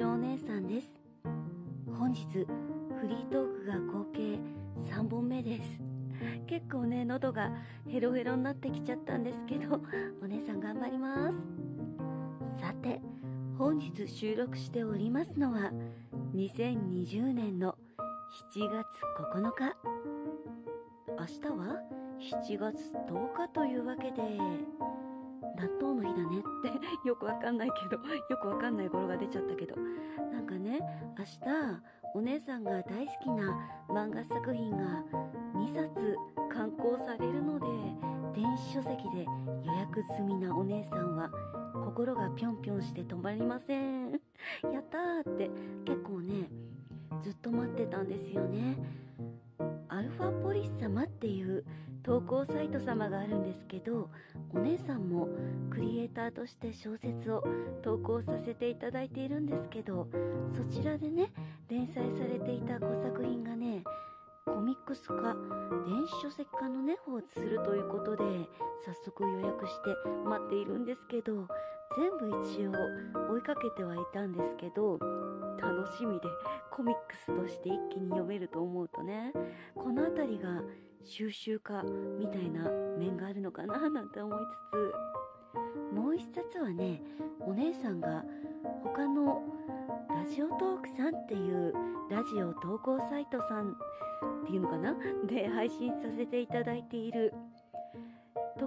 るお姉さんです。本日フリートークが合計3本目です。結構ね喉がヘロヘロになってきちゃったんですけどお姉さん頑張ります。さて本日収録しておりますのは2020年の7月9日。明日は7月10日というわけで納豆の日だねってよくわかんないけど よくわかんない語呂が出ちゃったけど。なんかね明日お姉さんが大好きな漫画作品が2冊刊行されるので電子書籍で予約済みなお姉さんは心がぴょんぴょんして止まりません。やったーって結構ねずっと待ってたんですよね。アルファポリス様っていう投稿サイト様があるんですけどお姉さんもクリエイターとして小説を投稿させていただいているんですけどそちらでね連載されていた5作品がねコミックス化電子書籍化のね方をするということで早速予約して待っているんですけど全部一応追いかけてはいたんですけど楽しみでコミックスとして一気に読めると思うとねこの辺りが収集家みたいな面があるのかななんて思いつつもう一冊はねお姉さんが他のラジオトークさんっていうラジオ投稿サイトさんっていうのかな？で配信させていただいている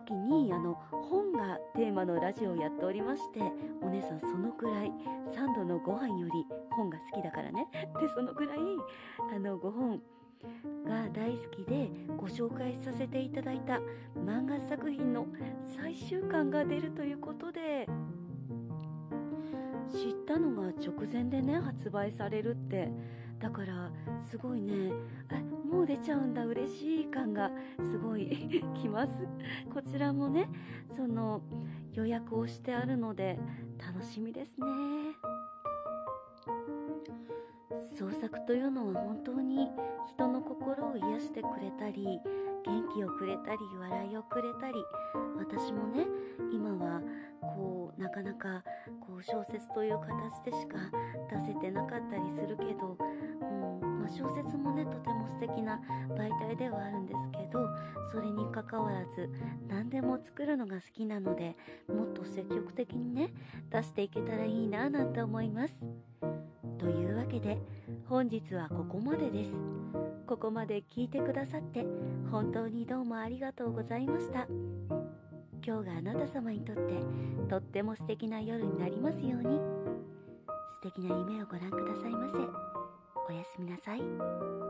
時にあの本がテーマのラジオをやっておりましてお姉さんそのくらい3度のご飯より本が好きだからね。でそのくらいあのご本が大好きでご紹介させていただいた漫画作品の最終巻が出るということで知ったのが直前でね発売されるって。だからすごいね。あもう出ちゃうんだ。嬉しい感がすごい きます。こちらもねその予約をしてあるので楽しみですね。創作というのは本当に人の心を癒してくれたり元気をくれたり笑いをくれたり私もね今はこうなかこう小説という形でしか出せてなかったりするけど、うんまあ、小説もねとても素敵な媒体ではあるんですけどそれにかかわらず何でも作るのが好きなのでもっと積極的にね出していけたらいいななんて思います。というわけで本日はここまでです。ここまで聞いてくださって本当にどうもありがとうございました。今日があなた様にとってとっても素敵な夜になりますように。素敵な夢をご覧くださいませ。おやすみなさい。